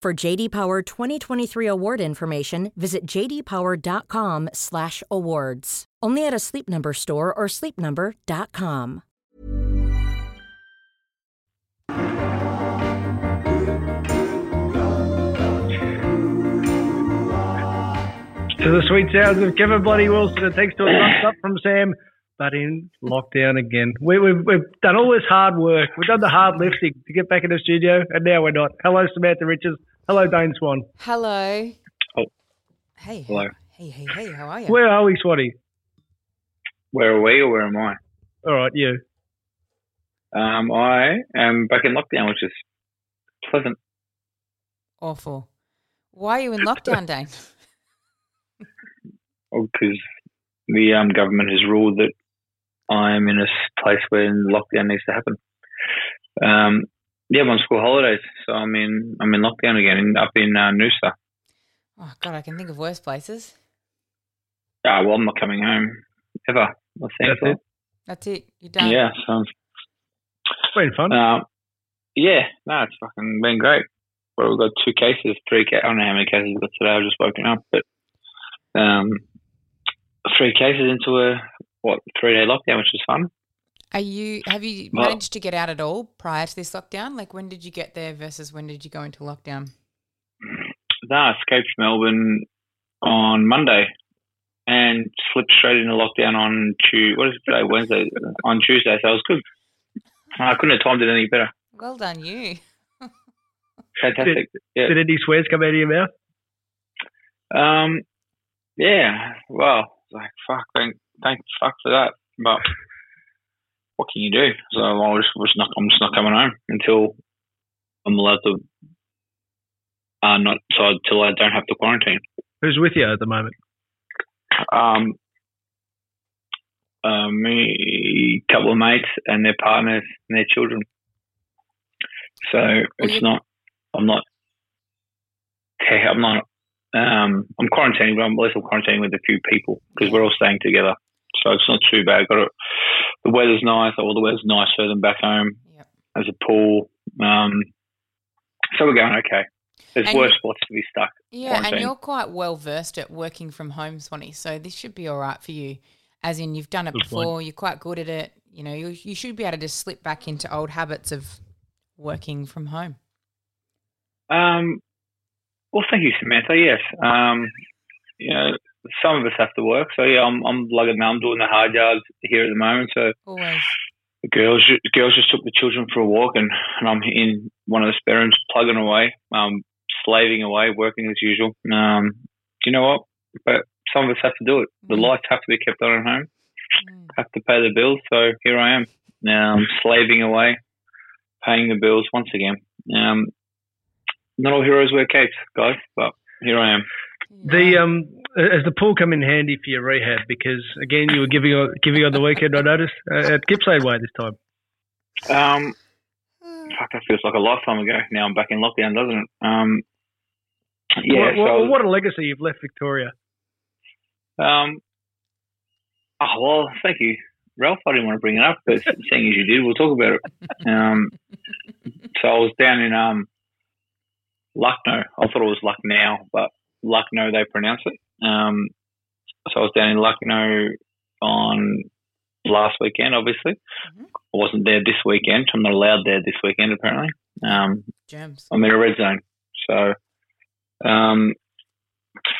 For JD Power 2023 award information, visit jdpower.com/awards. Only at a Sleep Number store or sleepnumber.com. To the sweet sounds of Kevin Bloody Wilson, and thanks to a thumbs up from Sam, but in lockdown again. We, we've, we've done all this hard work. We've done the hard lifting to get back in the studio, and now we're not. Hello, Samantha Richards. Hello, Dane Swan. Hello. Oh. Hey. Hello. Hey, hey, hey. How are you? Where are we, Swanee? Where are we or where am I? All right, you. Um, I am back in lockdown, which is pleasant. Awful. Why are you in lockdown, Dane? Because the um, government has ruled that I'm in a s- place where lockdown needs to happen. Um, yeah, I'm on school holidays, so I'm in I'm in lockdown again, in, up in uh, Noosa. Oh God, I can think of worse places. Ah, well, I'm not coming home ever. I think That's it. That's it. You're done. Yeah, so It's been fun. um, yeah, no, it's fucking been great. Well, we've got two cases, three. Ca- I don't know how many cases we've got today. I've just woken up, but um, three cases into a what three day lockdown, which was fun. Are you? Have you Well- managed to get out at all prior to this lockdown? Like, when did you get there versus when did you go into lockdown? No, I escaped Melbourne on Monday and slipped straight into lockdown on Tuesday. What is it today? Wednesday on Tuesday. So it was good. I couldn't have timed it any better. Well done, you. Fantastic. Yeah. Did any swears come out of your mouth? Um. Yeah. Well, like fuck. Thank, thank fuck for that. But what can you do? So I was, was not. I'm just not coming home until I'm allowed to. Uh, not so until I don't have to quarantine. Who's with you at the moment? Um. Uh, me, couple of mates, and their partners and their children. So it's you- not. I'm not. Okay, I'm not. Um, I'm quarantining, but I'm at least I'm quarantining with a few people because we're all staying together. So it's not too bad. Got it. The weather's nice. Well, the weather's nicer than back home. Yep. There's a pool. Um, so we're going okay. There's And worse spots to be stuck. Yeah, and you're quite well versed at working from home, Swanee. So this should be all right for you. As in, you've done it before. You're quite good at it. You know, you you should be able to just slip back into old habits of working from home. Um, well, thank you, Samantha. Yes. Um, you know, some of us have to work, so yeah, I'm I'm lugging. I'm doing the hard yards here at the moment. So Always. the girls, the girls just took the children for a walk, and, and I'm in one of the spare rooms plugging away, um, slaving away, working as usual. Um, you know what? But some of us have to do it. The Mm. lights have to be kept on at home. Mm. Have to pay the bills. So here I am, um, slaving away, paying the bills once again. Um, not all heroes wear capes, guys, but here I am. The um, has the pool come in handy for your rehab? Because again, you were giving on, giving on the weekend. I noticed uh, at Gippsland Way this time. Um, fuck, that feels like a lifetime ago. Now I'm back in lockdown, doesn't it? Um, yeah. What, what, so what a legacy you've left Victoria. Um, oh, well, thank you, Ralph. I didn't want to bring it up, but seeing as you did, we'll talk about it. Um, so I was down in um, Lucknow. I thought it was Lucknow, but Lucknow they pronounce it. Um, so I was down in Lucknow on last weekend. Obviously, Mhm. I wasn't there this weekend. I'm not allowed there this weekend apparently. Um, Germs. I'm in a red zone, so um,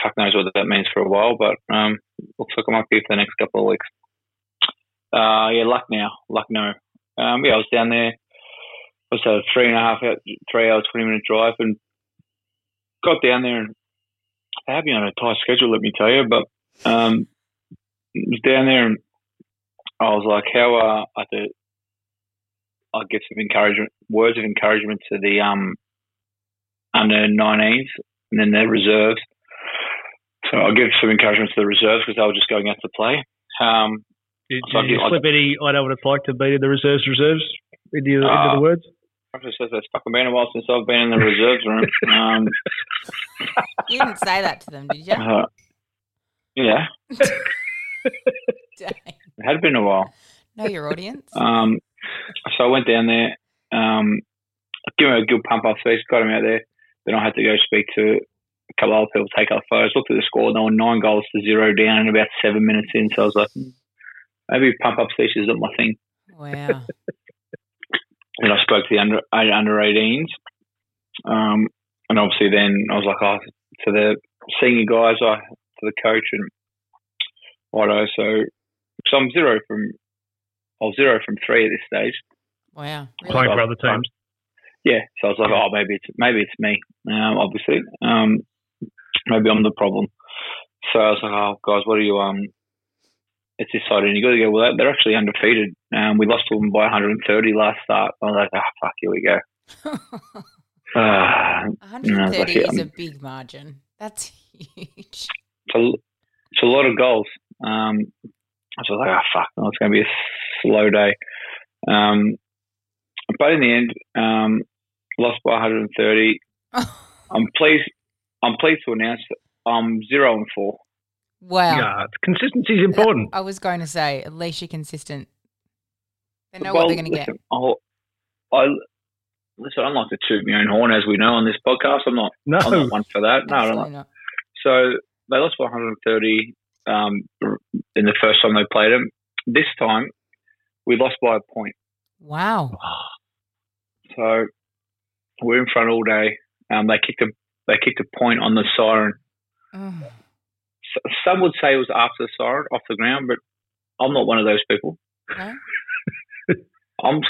fuck knows what that means for a while. But um, looks like I might be for the next couple of weeks. Uh, yeah, Lucknow, Lucknow. Um, yeah, I was down there. It was a three and a half, hour, three hour, twenty minute drive, and got down there and me on a tight schedule. Let me tell you, but um, was down there and I was like, how uh, I to, I give some encouragement, words of encouragement to the um under 19s and then the reserves. So I'll give some encouragement to the reserves because they were just going out to play. Um, Did, So I did you give- I- slip any? I know what it's like to be in the reserves. Reserves into, your, into Uh, the words. I just said it's fucking been a while since I've been in the reserves room. Um, You didn't say that to them, did you? uh, yeah, it had been a while. Know your audience. Um, so I went down there, um, give him a good pump up speech, got him out there. Then I had to go speak to a couple of other people, take up photos, looked at the score, they were nine goals to zero down in about seven minutes in. So I was like, hmm, maybe pump up speech is not my thing. Wow. And I spoke to the under under 18s. Um, and obviously then I was like, oh, to the senior guys, I to the coach and righto. So, so I'm zero from, I was zero from three at this stage. Wow. Playing Really? for other teams. Yeah, so I was like, oh, maybe it's maybe it's me. Um, obviously, um, maybe I'm the problem. So I was like, oh, guys, what are you? Um, it's this side, and you got to go. Well, they're actually undefeated. Um, we lost to them by 130 last start. I was like, oh, fuck, here we go. Uh, 130 Yeah, is a big margin. That's huge. it's a, it's a lot of goals. Um, I was like, oh, fuck, no, it's going to be a slow day. Um, but in the end, um, lost by 130. I'm pleased. I'm pleased to announce that I'm zero and four. wow. Yeah, consistency is important. I was going to say, at least you're consistent. They know Well, what they're going to get. I'll, I listen. I don't like to toot my own horn, as we know on this podcast. I'm not. No, I'm not one for that. No, I don't like. not. So they lost by 130 um, in the first time they played them. This time, we lost by a point. Wow. So we're in front all day. Um, they kicked a they kicked a point on the siren. Oh, S- Some would say it was after the siren off the ground, but I'm not one of those people. no? I'm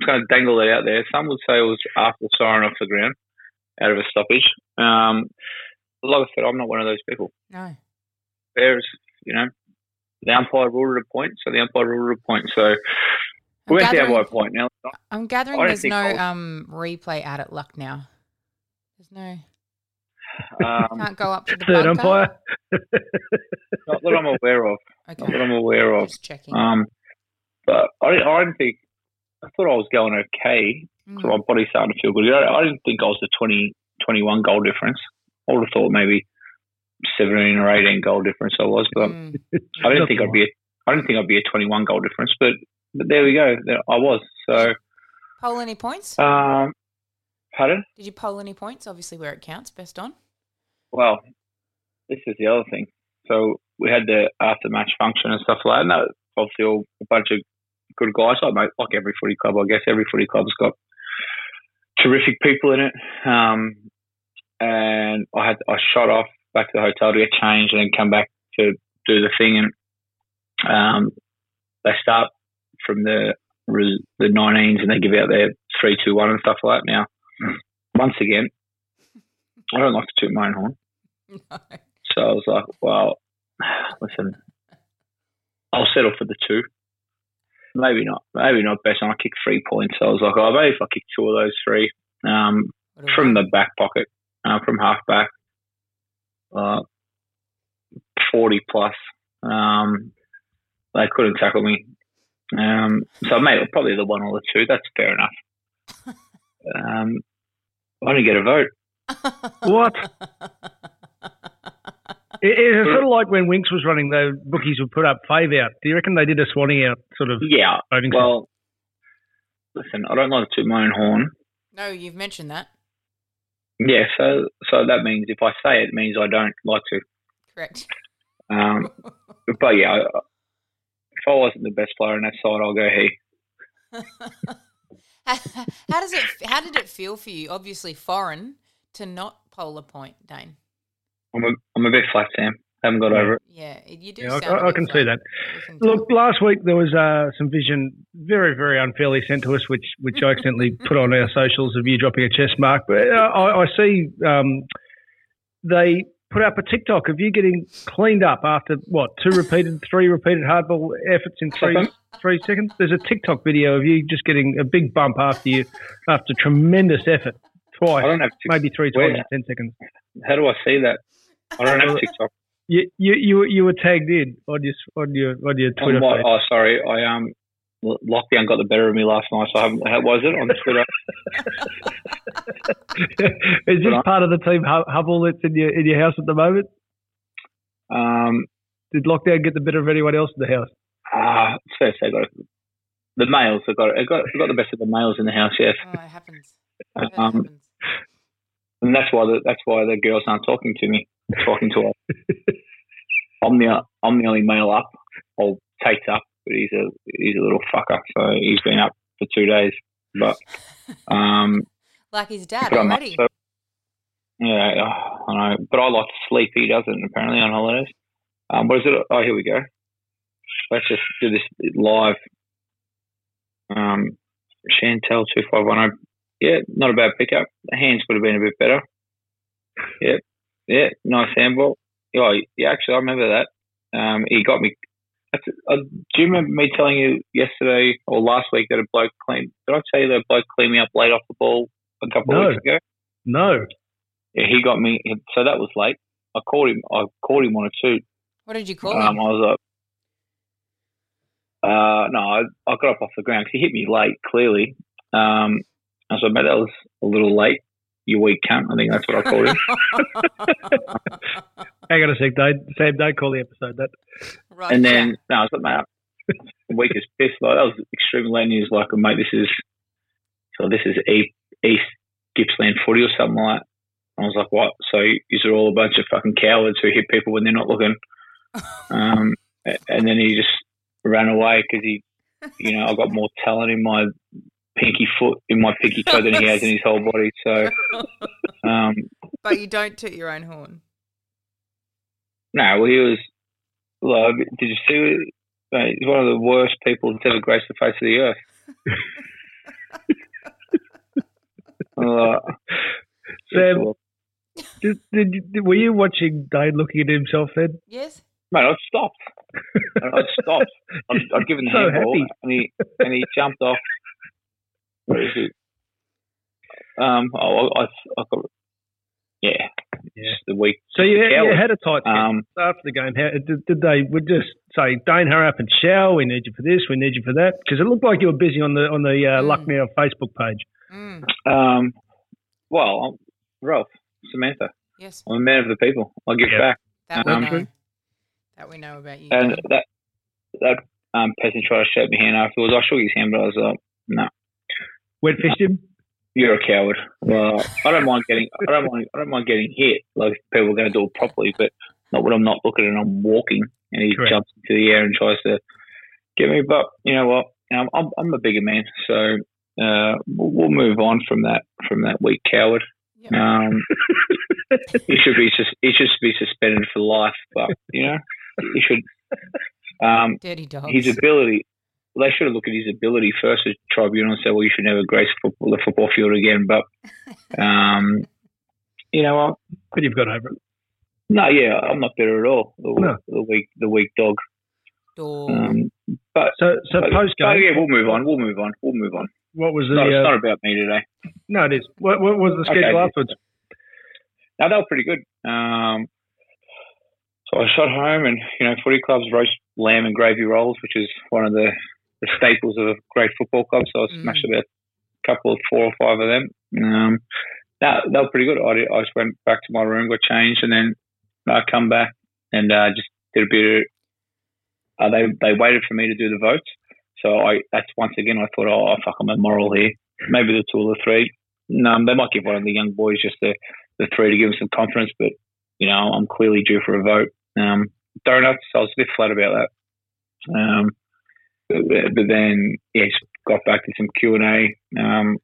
just gonna dangle it out there. Some would say it was after the siren off the ground, out of a stoppage. Um, like I said, I'm not one of those people. No. There's, you know, the umpire ruled it a point, so the umpire ruled it a point. So I'm we went down gathering, by a point. Now, I'm gathering I don't there's no I'll- um replay out at Lucknow. There's no um, can't go up to the third umpire. not that I'm aware of. Not that I'm aware of. Just checking. Um, but I, didn't- I didn't think. I thought I was going okay. Mm. So my body's starting to feel good. I, I didn't think I was the 20, 21 goal difference. I would have thought maybe seventeen or eighteen goal difference. I was, but Mm. I didn't think I'd be. A, I didn't think I'd be a twenty-one goal difference. But but there we go. I was. So Poll any points? um, pardon. Did you poll any points? Obviously, where it counts, best on. Well, this is the other thing. So we had the after match function and stuff like that. And that obviously all a bunch of good guys. Like, mate, like every footy club, I guess every footy club's got terrific people in it. Um, and I had I shot off back to the hotel to get changed and then come back to do the thing. And um, they start from the the 19s and they give out their three, two, one and stuff like that. Now, once again, I don't like to toot my own horn. No. So I was like, well, listen, I'll settle for the two. Maybe not. Maybe not best. And I kicked three points. So I was like, oh, maybe if I kick two of those three um, I from the back pocket, uh, from half back, uh, 40 plus. Um, they couldn't tackle me. Um, so maybe probably the one or the two. That's fair enough. Um, I didn't get a vote. What? It, it's sort of like when Winx was running, the bookies would put up fave out. Do you reckon they did a Swanee out sort of Yeah. voting system? Well, listen, I don't like to toot my own horn. no, you've mentioned that. Yeah, so so that means if I say it, it means I don't like to. Correct. Um, but yeah, I, if I wasn't the best player on that side, I'll go he. how does it? How did it feel for you? Obviously, foreign to not polar point, Dane. I'm a, I'm a bit flat, Sam. Haven't got over it. Yeah, you do. Yeah, I, sound a I, I bit can flat. see that. Can. Look, last week there was uh, some vision very, very unfairly sent to us, which which I accidentally put on our socials of you dropping a chest mark. But uh, I, I see um, they put up a TikTok of you getting cleaned up after what two repeated, three repeated hardball efforts in three three seconds. There's a TikTok video of you just getting a big bump after you after tremendous effort twice, I don't have Tik- maybe three times in ten seconds. How do I see that? I don't have TikTok. You you you, were- you were tagged in on your on your on your Twitter On what- feed. oh, sorry. I um lockdown got the better of me last night, so I haven't. How was it on Twitter? Is this part of the team hu- Hubble that's in your in your house at the moment? Um, Did lockdown get the better of anyone else in the house? ah, it's fair to say, got it. the males. I got it. got, I got the best of the males in the house. Yes, Oh, it happens. It Um, happens. and that's why the, that's why the girls aren't talking to me. Talking to us. I'm the I'm the only male up. Or Tate's up, but he's a he's a little fucker. So he's been up for two days. But um, Like his dad but I'm up, already. so- yeah, oh, I know. But I like to sleep. He doesn't apparently on holidays. Um, what is it? Oh, here we go. Let's just do this live. Um, Chantel two five one zero. Yeah, not a bad pickup. The hands could have been a bit better. Yeah, yeah, nice handball. Yeah, yeah. Actually, I remember that. Um, he got me. That's, uh, do you remember me telling you yesterday or last week that a bloke cleaned? Did I tell you that a bloke cleaned me up late off the ball a couple No. of weeks ago? No. Yeah, he got me. So that was late. I called him. I called him on a two. What did you call Um, him? I was like, uh, no, I, I got up off the ground 'cause he hit me late, clearly. Um, I was like, mate, that was a little late. You weak cunt. I think that's what I called him. Hang on a sec, Dave. Sam, don't call the episode that. right. and then, no, I was like, mate, weak as piss. Like, that was extremely late. And he was like, mate, this is, so this is East, East Gippsland footy or something like that. I was like, what? So these are all a bunch of fucking cowards who hit people when they're not looking. Um, and then he just ran away because he, you know, I got more talent in my pinky foot, in my pinky toe than he has in his whole body. So, um, but you don't toot your own horn. no, well, he was, well, did you see, mate, he's one of the worst people that's ever graced the face of the earth. Uh, Sam, did, did, did, were you watching Dane looking at himself then? Yes. Mate, I'd stopped. I'd stopped. I'd, I'd given the So handball, happy. and he and he jumped off. Where is it? Um, oh, I, I, I got, yeah, Yeah. just the week. So you, you had a tight um, after the game. How, did, did they would just say, "Dane, hurry up and shower. We need you for this. We need you for that." Because it looked like you were busy on the on the uh, Mm. Lucknow Facebook page. Mm. um, well, I'm- Ralph, Samantha, Yes. I'm a man of the people. I give Yeah. back, That we Um, know. That we know about you. and that that um, peasant tried to shake my hand afterwards. I shook his hand, but I was like, no. Wet fished him. You're a coward. Well, I don't mind getting. I don't mind. I don't mind getting hit. Like people are going to do it properly, but not when I'm not looking and I'm walking, and he Correct. jumps into the air and tries to get me. But you know what? Um, I'm I'm a bigger man, so uh, we'll, we'll move on from that from that weak coward. Yep. Um, he should be sus- he should be suspended for life. But you know, he should. Um, Dirty dogs. his ability. They should have looked at his ability first as tribunal and said, "Well, you should never grace football, the football field again." But, um, you know what? But you've got over it. No, yeah, I'm not bitter at all. The, No. the weak, the weak dog. Dog. Um, but, So so post game. yeah, we'll move on. We'll move on. We'll move on. What was It's not, the? it's Uh, not about me today. no, it is. What, what was the Okay. schedule afterwards? No, they were pretty good. Um, so I shot home, and you know, footy clubs roast lamb and gravy rolls, which is one of the, the staples of a great football club. So I Mm. smashed about a couple of four or five of them. Um, no, they were pretty good. I, did- I just went back to my room, got changed, and then I come back and uh, just did a bit. Of, uh, they they waited for me to do the votes. So I that's once again I thought, oh fuck, I'm immoral here. Maybe the two or the three. no, they might give one of the young boys just the, the three to give them some confidence. But you know, I'm clearly due for a vote. Um, donuts, I was a bit flat about that. Um, but, but then yeah, just got back to some Q and A, um,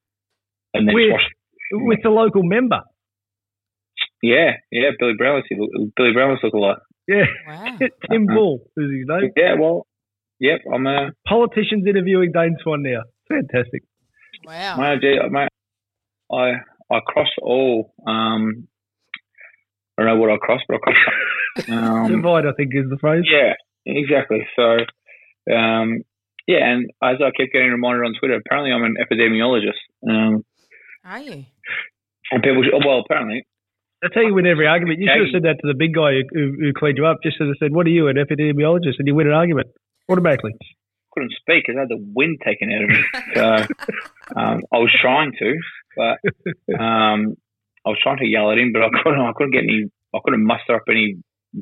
and then With, watched- with the local member. yeah, yeah, Billy Brownless, Billy Brownless look a lot. Yeah. Wow. Tim Bull is his name. Yeah, well, yep, I'm a Politicians interviewing Dane Swan now. Fantastic. Wow. mate, gee, mate, I I cross all. Um, I don't know what I cross, but I cross. Um, Divide, I think, is the phrase. Yeah, exactly. So, um, yeah, and as I kept getting reminded on Twitter, apparently I'm an epidemiologist. Um, Are you? and people, should, well, apparently, I tell you, win every argument. You should have said that to the big guy who, who, who cleaned you up. Just as I said, "What are you, an epidemiologist?" And you win an argument automatically. I couldn't speak because I had the wind taken out of me. So um, I was trying to, but um, I was trying to yell at him, but I couldn't. I couldn't get any. I couldn't muster up any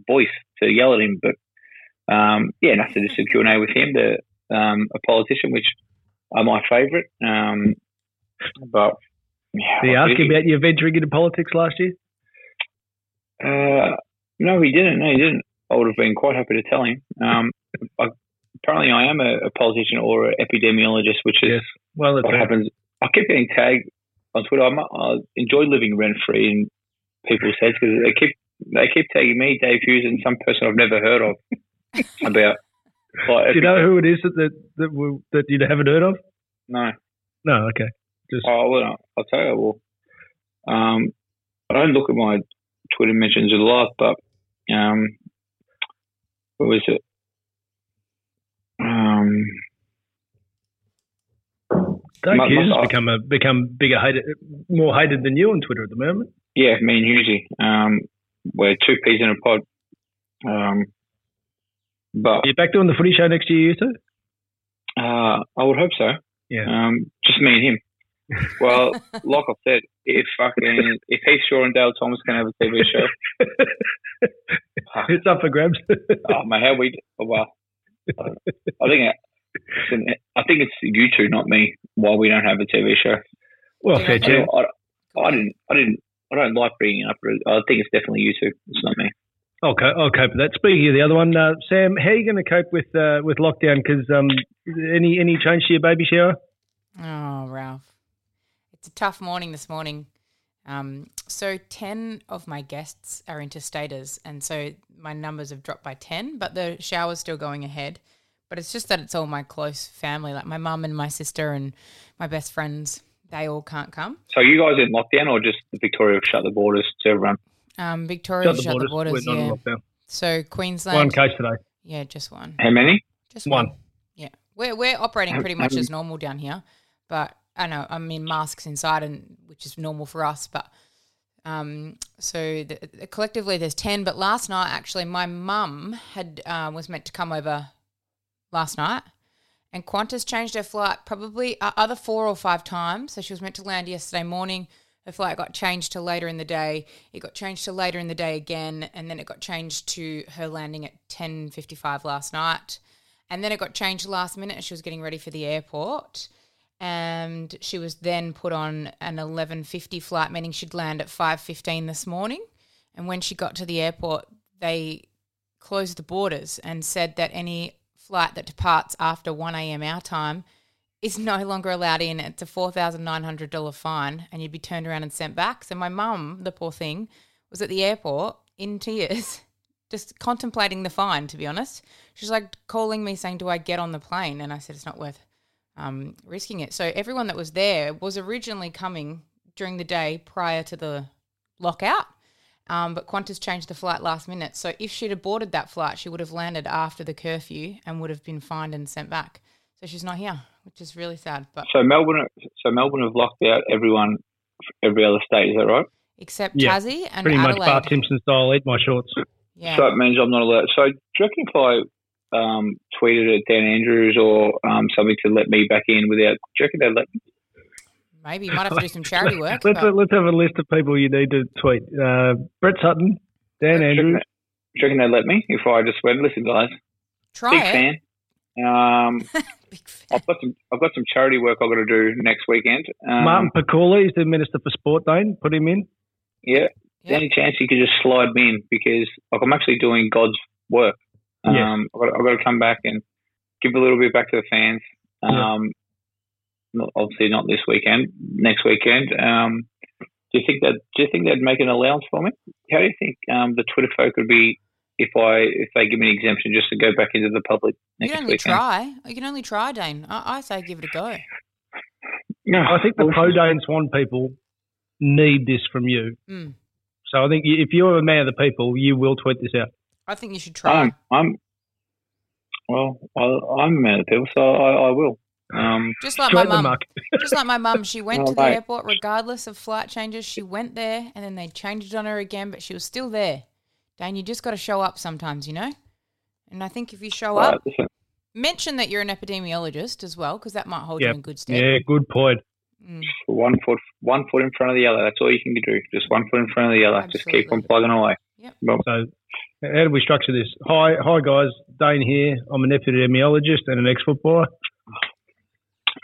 voice to yell at him. But um, yeah, and I said just a Q and A with him, the um, a politician, which are my favourite. Um, but yeah, Did he ask you about your venturing into politics last year? Uh, no, he didn't. No, he didn't. I would have been quite happy to tell him. Um, I, apparently, I am a, a politician or an epidemiologist, which is Yes. Well, that's what happens. I keep getting tagged on Twitter. I'm, I enjoy living rent free in people's heads because they keep they keep tagging me, Dave Hughes, and some person I've never heard of about. Like, Do you know who it is that that that, we, that you haven't heard of? No. No. Okay. Just Oh, well, I'll tell you. Well, um, I don't look at my Twitter mentions a lot, but um, what was it? Um, my- Hughes has become a become bigger hated, more hated than you on Twitter at the moment. yeah, me and Hughesy. Um, we're two peas in a pod. Um, but Are you back doing the footy show next year, you two? uh, I would hope so. Yeah. Um, just me and him. Well, like I said, if fucking if Heath Shaw and Dale Thomas can have a TV show, it's up for grabs. oh man, how we well, I think it, I think it's you two, not me. Why we don't have a TV show? well, fair I. I, I didn't. I didn't. I don't like bringing it up. I think it's definitely you two. It's not me. I'll cope, I'll cope with that. Speaking of the other one, uh, Sam, how are you going to cope with uh, with lockdown? Because um, any any change to your baby shower? Oh, Ralph. It's a tough morning this morning. Um, so 10 of my guests are interstaters, and so my numbers have dropped by 10, but the shower's still going ahead. But it's just that it's all my close family, like my mum and my sister and my best friends. They all can't come. So you guys in lockdown, or just Victoria have shut the borders to everyone? Um, Victoria Shut shut, the the borders. borders, We're yeah. lockdown. So Queensland, One case today. yeah, just one. How many? Just One. one. Yeah, we're we're operating pretty much as normal down here, but I know I mean masks inside, and which is normal for us. But um, so the, the- collectively there's ten. But last night, actually, my mum had uh, was meant to come over last night, and Qantas changed her flight probably uh, other four or five times. So she was meant to land yesterday morning. Her flight got changed to later in the day. It got changed to later in the day again, and then it got changed to her landing at ten fifty five last night. And then it got changed last minute she was getting ready for the airport. And she was then put on an 11.50 flight, meaning she'd land at 5.15 this morning. And when she got to the airport, they closed the borders and said that any flight that departs after 1 a.m. our time is no longer allowed in. It's a $4,900 fine and you'd be turned around and sent back. So my mum, the poor thing, was at the airport in tears, just contemplating the fine, to be honest. She's like calling me saying, Do I get on the plane? And I said, It's not worth um, risking it. So everyone that was there was originally coming during the day prior to the lockout. Um, but Qantas changed the flight last minute. So if she'd have boarded that flight, she would have landed after the curfew and would have been fined and sent back. So she's not here, which is really sad. But So Melbourne, so Melbourne have locked out everyone, every other state. Is that right? except Yeah, Tassie and Pretty much Bart Simpson style. Eat my shorts. yeah. So that means I'm not allowed. So do you reckon if I um, tweeted at Dan Andrews or um, something to let me back in without? Do you reckon they'd let me? Maybe you might have to do some charity work. let's but- let's have a list of people you need to tweet. Uh, Brett Sutton, Dan Do you reckon Andrews. they- Do you reckon they'd let me if I just went? Listen, guys, Try big it. fan. Um, Big fan. I've got some I've got some charity work I've got to do next weekend. Um, Martin Pakula is the Minister for Sport, Dane. Put him in. Yeah. Yeah. Any chance you could just slide me in because like I'm actually doing God's work. Um, Yes. I've, got, I've got to come back and give a little bit back to the fans. Yeah. Um, not, obviously not this weekend. Next weekend. Um, do you think that? Do you think they'd make an allowance for me? How do you think um, the Twitter folk would be if I if they give me an exemption just to go back into the public You can only weekend? try. You can only try, Dane. I, I say give it a go. No, I think the well, Pro Dane Swan people need this from you. Mm. So I think if you're a man of the people, you will tweet this out. I think you should try. I'm, I'm well. I, I'm a man of the people, so I, I will. Um, Just like my Straight mum. Just like my mum, she went Oh, to the mate. airport regardless of flight changes. She went there and then they changed it on her again, but she was still there. Dane, you just got to show up sometimes, you know? And I think if you show up, listen, mention that you're an epidemiologist as well, because that might hold Yep. you in good stead. Yeah, good point. Mm. one foot, one foot in front of the other. That's all you can do. Just one foot in front of the other. Just keep on plugging away. Yep. So how do we structure this? Hi, hi guys. Dane here. I'm an epidemiologist and an ex-footballer.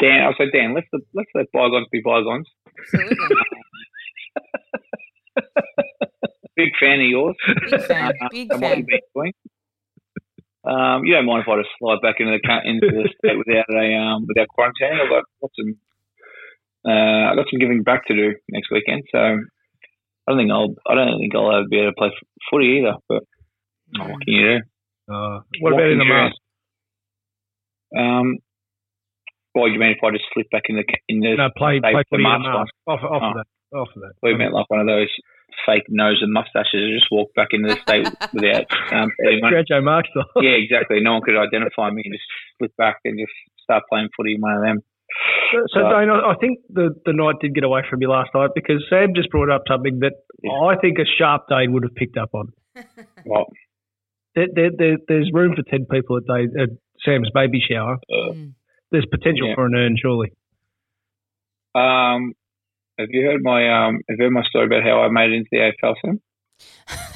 Dan, I said, Dan, let's let's let bygones be bygones. Absolutely. Big fan of yours. Big fan. Uh, Big and fan. you've been doing. Um, you don't mind if I just slide back into the into the state without a um, without quarantine? I've got, got some uh, I got some giving back to do next weekend, so I don't think I'll I don't think I'll ever be able to play f- footy either. But oh, what can you do? Uh, what about in the can you do? mask? Um, what do you mean if I just slip back in the ca- in the No, play They- play the footy in a mask mask. Off, off Oh. of that. Off of that. We meant like one of those fake nose and mustaches and just walk back into the state without um, anyone. Groucho Marx style. Yeah, exactly. No one could identify me and just slip back and just start playing footy in one of them. So, Right. Dane, I I think the, the night did get away from you last night because Sam just brought up something that Yeah. I think a sharp Dane would have picked up on. Well, There, there, there, there's room for 10 people at, Dane, at Sam's baby shower. uh, Mm. There's potential Yeah. for an urn, surely. um, have you heard my um, have you heard my story about how I made it into the AFL? Sam?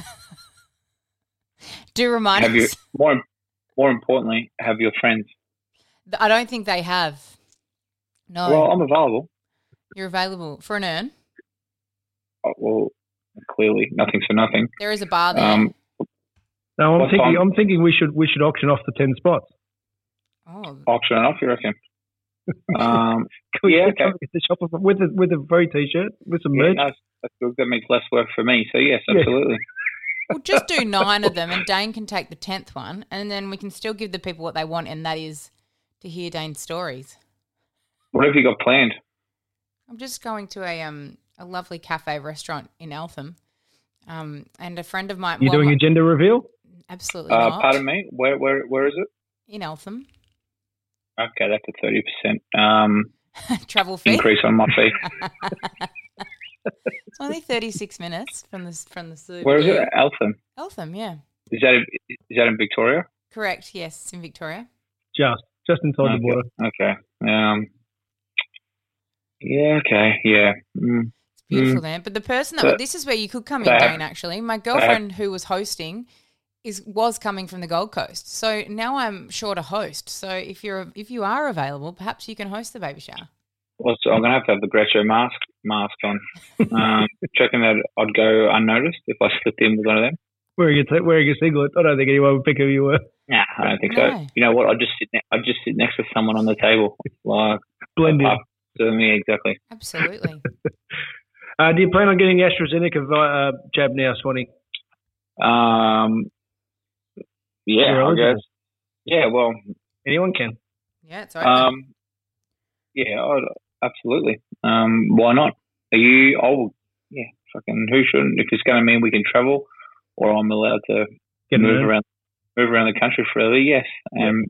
Do remind Have you more more importantly, have your friends? I don't think they have. No. Well, I'm available. You're available for an earn. Oh, well, clearly, nothing's for nothing. There is a bar there. Um, No, I'm thinking. time? I'm thinking we should we should auction off the ten spots. oh, auction it off, you reckon? Um, Can we Yeah, okay. something the shop with with a, with a free t-shirt with some yeah, merch? no, that's good. That makes less work for me. So yes, Yeah. absolutely. we'll just do nine of them, and Dane can take the tenth one, and then we can still give the people what they want, and that is to hear Dane's stories. What have you got planned? I'm just going to a um a lovely cafe restaurant in Eltham, um, and a friend of mine. You're well, doing my- a gender reveal. absolutely Uh, not. pardon me. Where where where is it? in Eltham, Okay, that's a thirty percent um, travel fee. increase on my fee. It's only 36 minutes from the from the zoo. Where is it? Eltham. Eltham, yeah, Is that in, is that in Victoria? correct. Yes, it's in Victoria. Just just inside the border. Okay. okay. Um. Yeah. Okay. Yeah. Mm. It's beautiful there. But the person that But- this is where you could come in, they Dane. Actually, my girlfriend who was hosting is was coming from the Gold Coast, so now I'm short a host. So if you're if you are available, perhaps you can host the baby shower. Well, so I'm gonna have to have the Groucho mask mask on. Um, checking that I'd go unnoticed if I slipped in with one of them. Wearing your t- wearing a singlet. I don't think anyone would pick who you were. Nah, I don't think No. so. You know what? I'd just sit. Ne- I'd just sit next to someone on the table, like Blend in. to me exactly. Absolutely. Uh, do you plan on getting AstraZeneca via, uh, jab now, Swanee? Um. Yeah, I guess. Yeah. Well. Anyone can. Yeah, it's open. Um. Yeah. I'd, absolutely. Um. Why not? Are you? Oh. Yeah. Fucking. Who shouldn't? If it's going to mean we can travel, or I'm allowed to Get move around move around the country freely, yes. And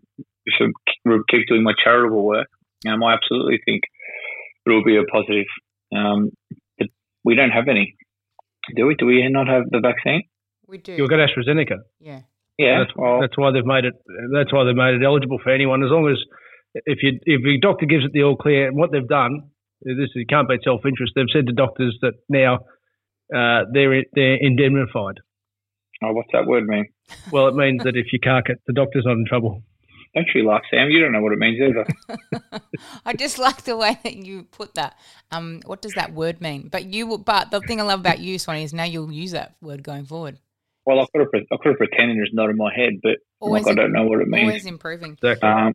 if I keep- keep doing my charitable work, um, I absolutely think it will be a positive. Um, but we don't have any, do we? Do we not have the vaccine? we do. You've got AstraZeneca. yeah. Yeah. That's, well, that's why they've made it. That's why they've made it eligible for anyone, as long as if you if your doctor gives it the all clear. And what they've done, this it can't be self interest. They've said to doctors that now uh, they're they're indemnified. oh, what's that word mean? Well, it means that if you can't get the doctor's not in trouble. don't you laugh, Sam? You don't know what it means either. I just like the way that you put that. Um, what does that word mean? But you, will, but the thing I love about you, Swanee, is now you'll use that word going forward. Well, I could have, I could have pretended it's not in my head, but Always like, I don't know what it means. Always improving. Exactly. Um,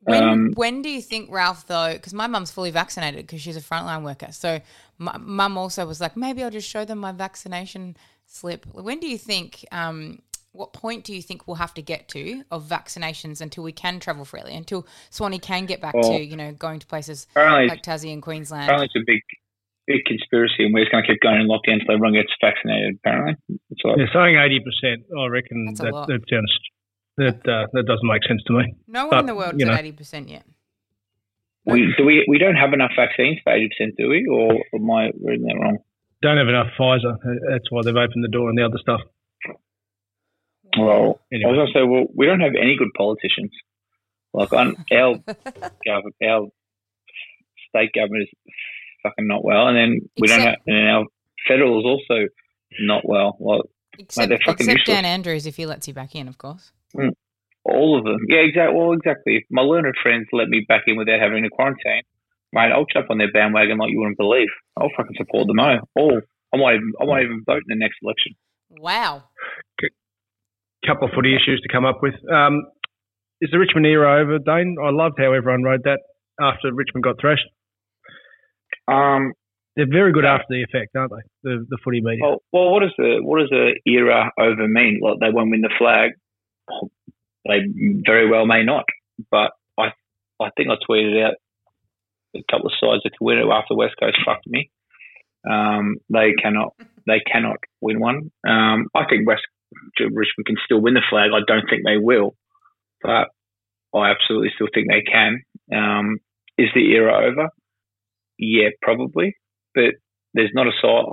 When, Um, when do you think, Ralph, though, because my mum's fully vaccinated because she's a frontline worker. So my mum also was like, maybe I'll just show them my vaccination slip. When do you think, um, what point do you think we'll have to get to of vaccinations until we can travel freely, until Swanee can get back Well, to, you know, going to places apparently, like Tassie and Queensland? apparently it's a big, big conspiracy, and we're just going to keep going in lockdown until everyone gets vaccinated. Apparently, it's like, They're saying eighty percent. I reckon That's that lot. that sounds that uh, that doesn't make sense to me. no one but, in the world's you know. at 80% yet. we do we we don't have enough vaccines for eighty percent, do we? Or am I reading that wrong? Don't have enough Pfizer. That's why they've opened the door on the other stuff. Well, I Anyway. was going to say, well, we don't have any good politicians. Like on our government, our state government is fucking not well, and then we don't have, Except- and our federal is also not well. Well, Except, they're fucking except useless. Dan Andrews, if he lets you back in, of course. all of them. Yeah, exactly. Well, exactly. If my learned friends let me back in without having a quarantine, mate, I'll jump on their bandwagon like you wouldn't believe. I'll fucking support them all. all. I might even, I might even vote in the next election. Wow. couple of footy issues to come up with. Um, is the Richmond era over, Dane? I loved how everyone rode that after Richmond got thrashed. Um, They're very good after the effect, aren't they? The the footy media. well, well, what does the what does the era over mean? Like they won't win the flag. They very well may not. But I I think I tweeted out a couple of sides that could win it after West Coast fucked me. Um, they cannot they cannot win one. Um, I think West Richmond can still win the flag. I don't think they will, but I absolutely still think they can. Um, is the era over? Yeah, probably. But there's not a size,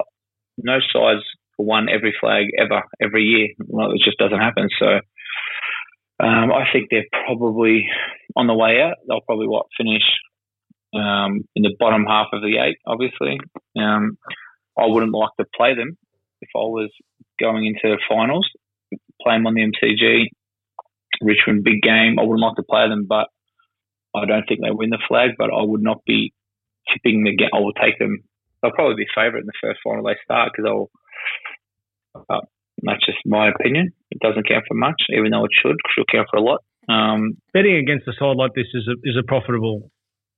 no size for one every flag ever every year. Well, it just doesn't happen. So um, I think they're probably on the way out. They'll probably what finish um, in the bottom half of the eight. Obviously, um, I wouldn't like to play them if I was going into the finals. Play them on the MCG, Richmond big game. I wouldn't like to play them, but I don't think they win the flag. But I would not be tipping the. I will take them. They'll probably be favourite in the first final they start because I'll. Uh, that's just my opinion. It doesn't count for much, even though it should. Cause It should count for a lot. Um, Betting against a side like this is a, is a profitable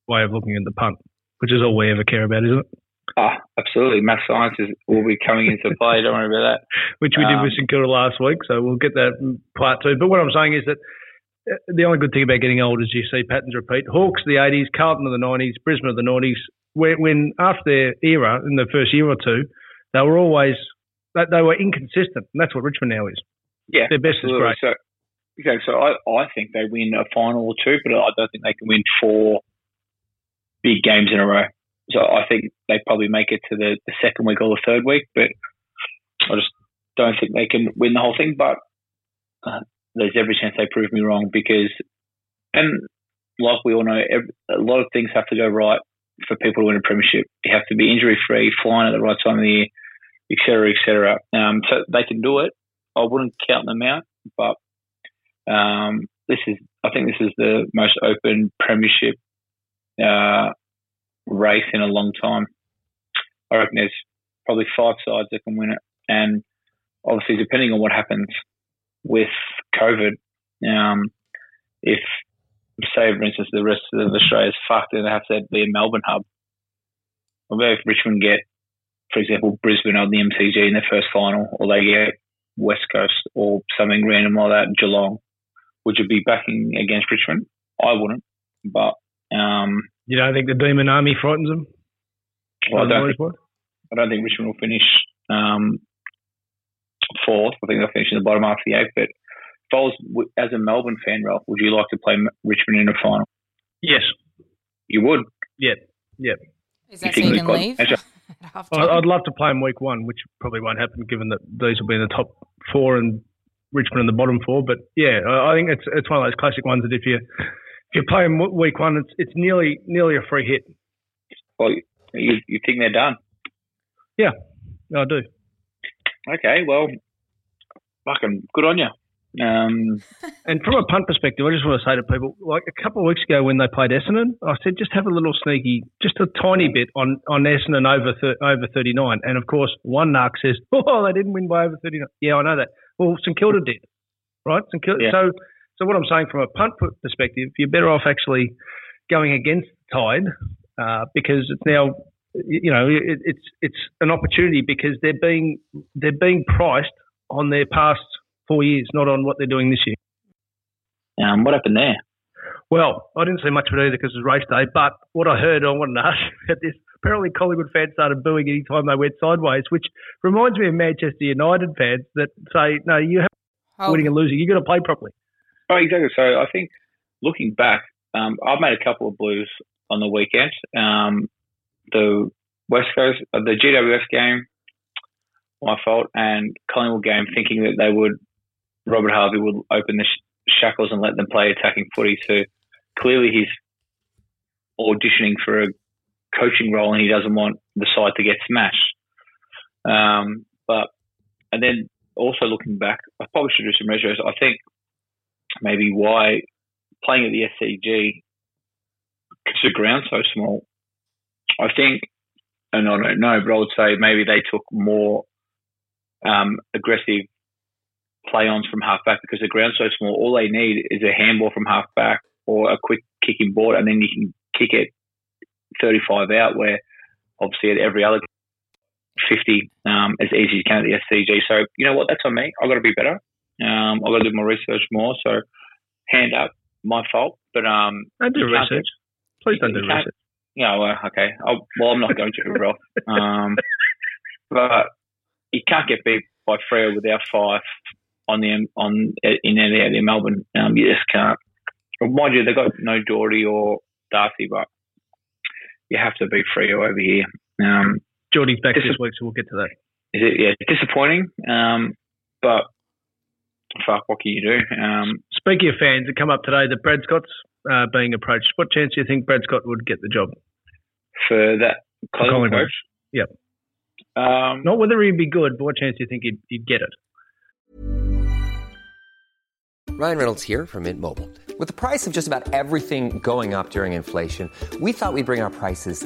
way of looking at the punt, which is all we ever care about, isn't it? ah, absolutely. Math sciences will be coming into play. Don't worry about that. Which we did Um, with St Kilda last week, so we'll get that part two. But what I'm saying is that the only good thing about getting old is you see patterns repeat. Hawks of the 80s, Carlton of the 90s, Brisbane of the 90s. When, when after their era, in the first year or two, they were always they, they were inconsistent, and that's what Richmond now is. Yeah, Their best is absolutely. great. So, okay, so I, I think they win a final or two, but I don't think they can win four big games in a row. So I think they probably make it to the, the second week or the third week, but I just don't think they can win the whole thing. But uh, there's every chance they prove me wrong because, and like we all know, every, a lot of things have to go right for people to win a premiership. You have to be injury free, flying at the right time of the year, et cetera, et cetera. Um, so they can do it. I wouldn't count them out, but um, this is I think this is the most open premiership uh, race in a long time. I reckon there's probably five sides that can win it, and obviously depending on what happens with COVID, um, if say for instance the rest of Australia is fucked and they have to be a Melbourne hub, maybe if Richmond get, for example, Brisbane on the MCG in their first final, or they get West Coast or something random like that, Geelong, would you be backing against Richmond? I wouldn't, but um, You don't think the Demon Army frightens them? well, I don't think, I don't think Richmond will finish um, fourth. I think they'll finish in the bottom half of the eight. But if I was as a Melbourne fan, Ralph, would you like to play Richmond in a final? Yes. You would. Yeah. Yeah. Is that You so you can leave? Actually- I- time? I'd love to play them week one, which probably won't happen given that these will be in the top four and Richmond in the bottom four. But yeah, I I think it's it's one of those classic ones that if you if you play them week one, it's it's nearly nearly a free hit. Well, you, you think they're done? Yeah, I do. Okay, well, fucking good on you. Um, And from a punt perspective, I just want to say to people, like a couple of weeks ago when they played Essendon, I said just have a little sneaky, just a tiny bit on on Essendon over thir- over thirty nine. And of course, one narc says, "Oh, they didn't win by over thirty nine. Yeah, I know that. Well, St Kilda did, right? St Kilda. Yeah. So, so what I'm saying from a punt perspective, you're better off actually going against the tide uh, because it's now, you know, it, it's it's an opportunity because they're being they're being priced on their past four years, not on what they're doing this year. um, what happened there? Well, I didn't see much of it either because it was race day. But what I heard, I wanted to ask you about this. Apparently, Collingwood fans started booing any time they went sideways, which reminds me of Manchester United fans that say, "No, you have Oh, winning and losing. You got to play properly." Oh, exactly. So I think looking back, um, I've made a couple of blues on the weekend. Um, the West Coast, uh, the GWS game, my fault, and Collingwood game, thinking that they would, Robert Harvey would open the sh- shackles and let them play attacking footy. So clearly he's auditioning for a coaching role and he doesn't want the side to get smashed. Um, but, and then also looking back, I probably should do some measures. I think maybe why playing at the SCG because the ground's so small. I think, and I don't know, but I would say maybe they took more um, aggressive play-ons from half back because the ground's so small. All they need is a handball from half back or a quick kicking board, and then you can kick it 35 out. Where obviously at every other 50 um, as easy as you can at the SCG. So you know what? That's on me. I've got to be better. Um, I've got to do my research more. So hand up, my fault. But um, Don't do research. Please don't do research. Yeah, well, okay. I'll, well, I'm not going to, Ralph. Um, but you can't get beat by Freo without five on the on in any area in Melbourne. Um, you just can't. Mind you, they've got no Doherty or Darcy, but you have to beat Freo over here. Um, Geordie's back This this week, so we'll get to that. is it yeah disappointing? Um, but fuck, what can you do? Um, Speaking of fans that come up today, that Brad Scott's uh, being approached. What chance do you think Brad Scott would get the job? For that Collingwood Collingwood. coach. Yep. Um, Not whether he'd be good, but what chance do you think he'd, he'd get it? Ryan Reynolds here from Mint Mobile. With the price of just about everything going up during inflation, we thought we'd bring our prices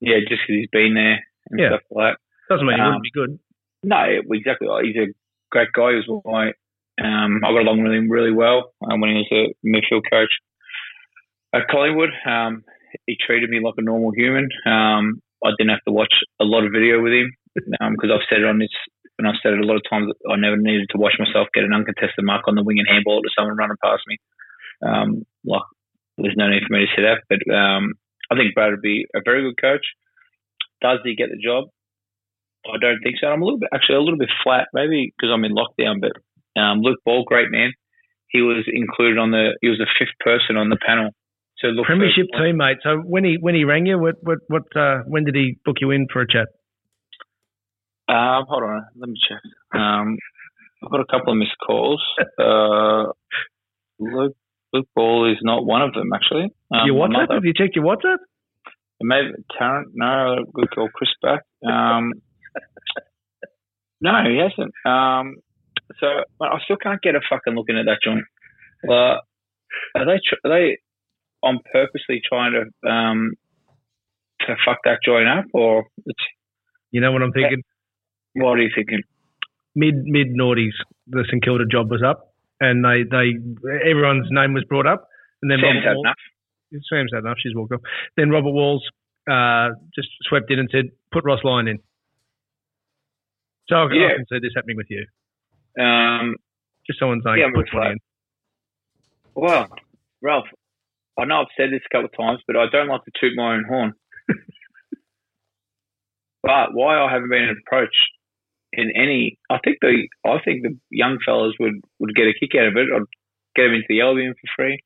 Yeah, just because he's been there and Yeah. stuff like that. Doesn't mean he um, wouldn't be good. No, exactly. He's a great guy. He was my, um, I got along with him really well um, when he was a midfield coach at Collingwood. Um, he treated me like a normal human. Um, I didn't have to watch a lot of video with him because I've said it on this, and I've said it a lot of times. I never needed to watch myself get an uncontested mark on the wing and handball to someone running past me. Um, like there's no need for me to say that, but um, I think Brad would be a very good coach. Does he get the job? I don't think so. I'm a little bit, actually, a little bit flat, maybe because I'm in lockdown. But um, Luke Ball, great man. He was included on the. He was the fifth person on the panel. So look, Premiership teammate. So when he when he rang you, what what what uh, when did he book you in for a chat? Um, hold on, let me check. Um, I've got a couple of missed calls. Uh, Luke, Luke Ball is not one of them, actually. Um, your WhatsApp? mother- Have you checked your WhatsApp? Maybe Tarrant. No, good call. Chris back. Um, no, he hasn't. Um, so I still can't get a fucking looking at that joint. Well, are they? tr- Are they? I'm purposely trying to um, to fuck that joint up, or it's, You know what I'm thinking? what are you thinking? Mid mid noughties, the St Kilda job was up, and they they everyone's name was brought up, and then Sam's Robert had Walls, enough. Sam's had enough. She's walked off. Then Robert Walls uh, just swept in and said, "Put Ross Lyon in." So I, Yeah. I can see this happening with you. Um, Just someone saying, Yeah, "Put in." well, Ralph, I know I've said this a couple of times, but I don't like to toot my own horn. but why I haven't been approached in any, I think the I think the young fellas would would get a kick out of it. I'd get them into the Albion for free.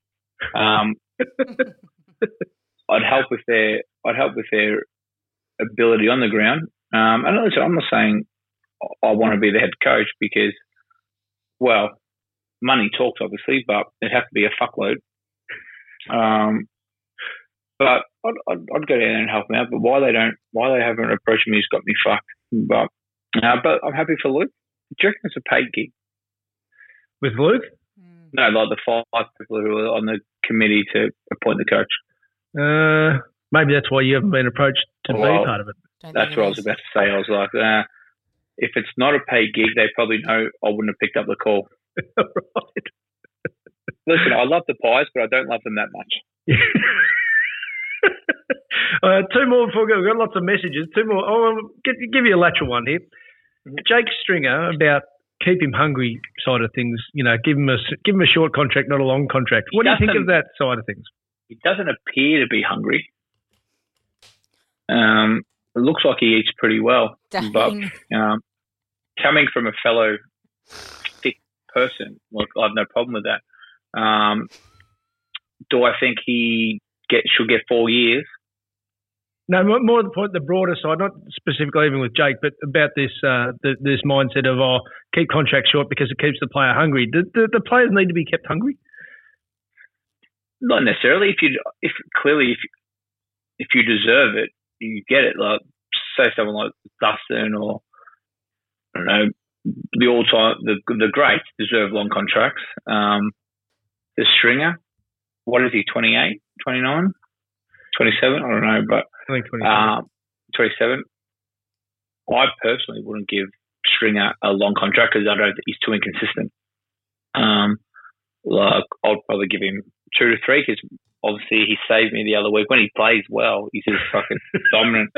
Um, I'd help with their I'd help with their ability on the ground. Um, and I'm not saying I want to be the head coach because, well, money talks obviously, but it'd have to be a fuckload. Um, but I'd, I'd, I'd go down there and help them out. But why they don't, why they haven't approached me has got me fucked. But uh, but I'm happy for Luke. Do you reckon it's a paid gig? with Luke. Mm. No, like the five people who are on the committee to appoint the coach. Uh, maybe that's why you haven't been approached to be part of it. That's what I was about to say. I was like, uh, if it's not a paid gig, they probably know I wouldn't have picked up the call. right. Listen, I love the pies, but I don't love them that much. uh, two more before we go. We've got lots of messages. Two more. Oh, I'll give, give you a lateral one here. Jake Stringer about keep him hungry side of things. You know, give him a s- give him a short contract, not a long contract. What do you think of that side of things? He doesn't appear to be hungry. Um, it looks like he eats pretty well, Dane. but um, coming from a fellow thick person, look, I have no problem with that. Um, do I think he get should get four years? No, more, the point, the broader side, not specifically even with Jake, but about this uh, the, this mindset of oh, keep contracts short because it keeps the player hungry. Do, do the players need to be kept hungry? Not necessarily. If you, if clearly, if if you deserve it, you get it. Like say someone like Dustin or I don't know the all time the the greats deserve long contracts. Um, the Stringer, what is he? 28, 29, 27? I don't know, but I think twenty. um, 27. I personally wouldn't give Stringer a long contract because I don't. He's too inconsistent. Um, like I'd probably give him two to three because obviously he saved me the other week when he plays well. He's just fucking dominant.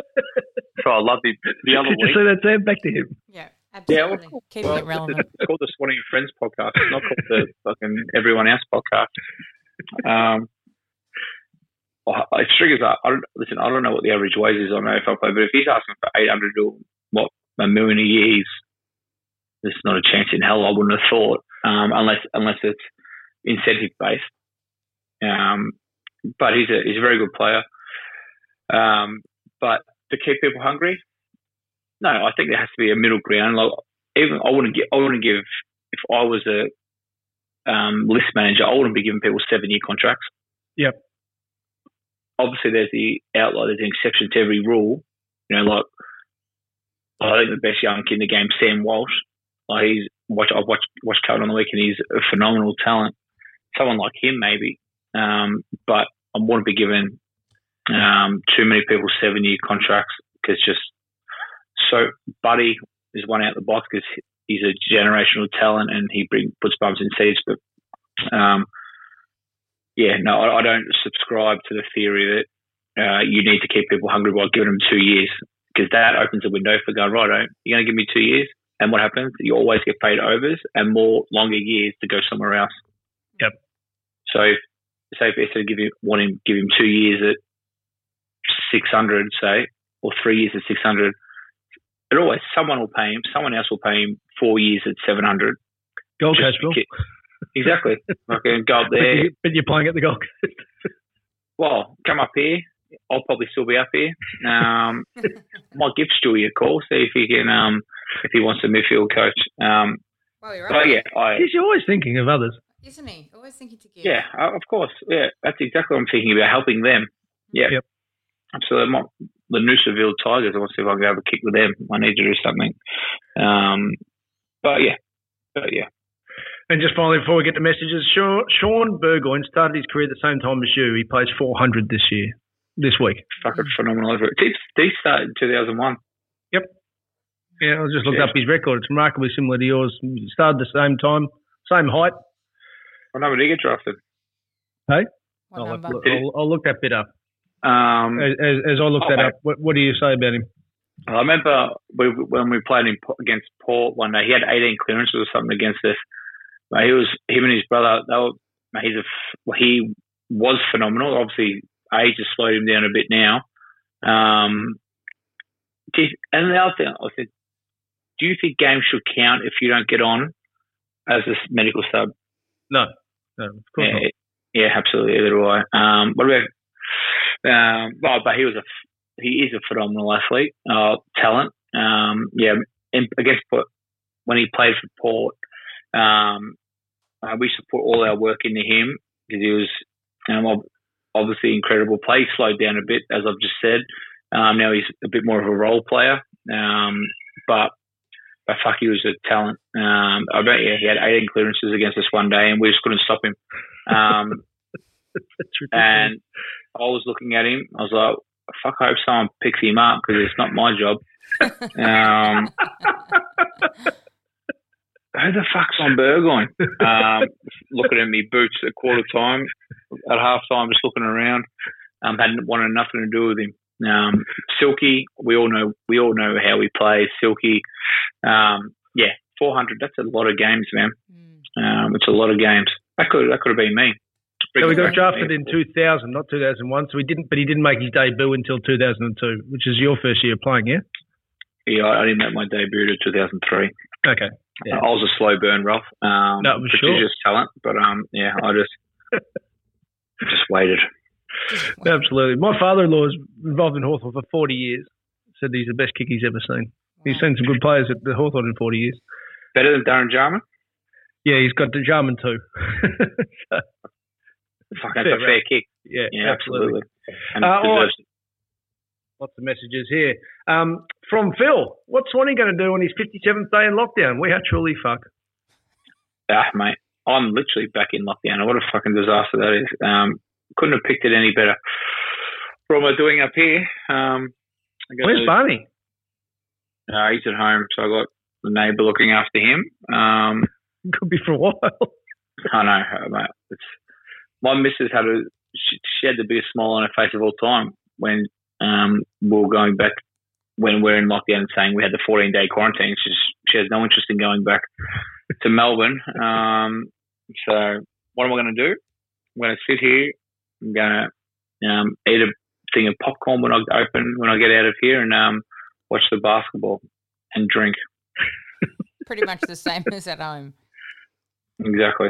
So I love him the other Did you week. see that, Sam? Back to him. Yeah, Yeah, absolutely. well, Keeping well, it relevant. It's called the Swanee and Friends podcast. It's not called the fucking Everyone Else podcast. Um, it triggers up. I don't, listen, I don't know what the average wage is on AFL play, but if he's asking for 800 to what a million a year, there's not a chance in hell I wouldn't have thought, um, unless unless it's incentive based. Um, but he's a he's a very good player. Um, but to keep people hungry, no, I think there has to be a middle ground. Like even I wouldn't give I wouldn't give if I was a um, list manager, I wouldn't be giving people seven year contracts. Yep. Obviously, there's the outlier, there's an exception to every rule. You know, like I think the best young kid in the game, Sam Walsh. Like he's watch I've watched watched Carlton on the weekend. he's a phenomenal talent. Someone like him maybe, um, but I wouldn't be giving um, too many people seven year contracts because just so Buddy is one out the box because he's a generational talent and he bring, puts bumps in seats. But um, yeah, no, I, I don't subscribe to the theory that uh, you need to keep people hungry by giving them two years because that opens a window for going right. You're going to give me two years, and what happens? You always get paid overs and more longer years to go somewhere else. Yep. So, say if instead of giving want him give him two years at six hundred, say, or three years at six hundred, it always someone will pay him. Someone else will pay him four years at seven hundred. Gold Coast, Bill. Exactly. I can go up But, there. you, but you're playing at the Gold Coast. Well, come up here. I'll probably still be up here. Um, might give Stewie a call, see if he can, um, if he wants a midfield coach. Um, Well, you're but right. yeah, I, He's always thinking of others. Isn't he? Always thinking to give. yeah, uh, of course. Yeah, that's exactly what I'm thinking about, helping them. Yeah. Yep. Absolutely. My- The Noosaville Tigers, I want to see if I can have a kick with them. I need to do something. Um, but yeah, but yeah. And just finally, before we get to messages, Shaun, Shaun Burgoyne started his career at the same time as you. He plays 400 this year, this week. Fucking phenomenal effort. He, he started in 2001. Yep. Yeah, I just looked Yeah. up his record. It's remarkably similar to yours. He started the same time, same height. What number did he get drafted? What I'll, number? I'll, I'll look that bit up. Um, As, as, as I look Oh, that mate. up, what, what do you say about him? I remember we, when we played in, against Port one day, he had 18 clearances or something against us. Mate, he was him and his brother. They were, he's a, he was phenomenal. Obviously, age has slowed him down a bit now. Um, geez, and the other thing I said, do you think games should count if you don't get on as a medical sub? No, no, of course not. Yeah, yeah, absolutely. Either I. Um, what about? Um, well, but he was a he is a phenomenal athlete, uh, talent. Um, yeah, in, I guess when he played for Port, um, uh, we support all our work into him because he was um, obviously incredible play. He slowed down a bit, as I've just said. Um, now he's a bit more of a role player, um, but but fuck, he was a talent. Um, I bet yeah, he had 18 clearances against us one day, and we just couldn't stop him. Um, and I was looking at him. I was like, "Fuck! I hope someone picks him up because it's not my job." Who the fuck's on Burgoyne? Um, looking at me boots at quarter time, at half time, just looking around. Um, hadn't wanted nothing to do with him. Um, Silky, we all know we all know how he plays. Silky, um, yeah, four hundred. That's a lot of games, man. Mm. Um, it's a lot of games. That could that could have been me. So we got Bring it back to drafted in 2000, not 2001. So he didn't, but he didn't make his debut until 2002, which is your first year playing, yeah? Yeah, I I didn't make my debut until 2003. Okay. Yeah. I was a slow burn, Ralph. Um, No, I'm which sure. is just talent, but um, yeah, I just just waited. Absolutely. My father-in-law is involved in Hawthorn for 40 years. Said he's the best kick he's ever seen. He's Wow. seen some good players at the Hawthorn in 40 years. Better than Darren Jarman? Yeah, he's got the Jarman too. So, Fuck, that's Fair a fair kick. yeah, Yeah, absolutely. And Uh, deserves Lots of messages here. Um, from Phil, what's Swanee going to do on his 57th day in lockdown? We are truly fucked. Ah, mate, I'm literally back in lockdown. What a fucking disaster that is. Um, couldn't have picked it any better. What am I doing up here? Um, Where's the- Barney? uh, he's at home, so I got the neighbour looking after him. Um, Could be for a while. I know, uh, mate. It's, my missus had a she, she had the biggest smile on her face of all time when um, we're going back when we're in lockdown and saying we had the 14 day quarantine. She's, she has no interest in going back to Melbourne. Um, so what am I going to do? I'm going to sit here. I'm going to um, eat a thing of popcorn when I open when I get out of here and um, watch the basketball and drink. Pretty much the same as at home. Exactly.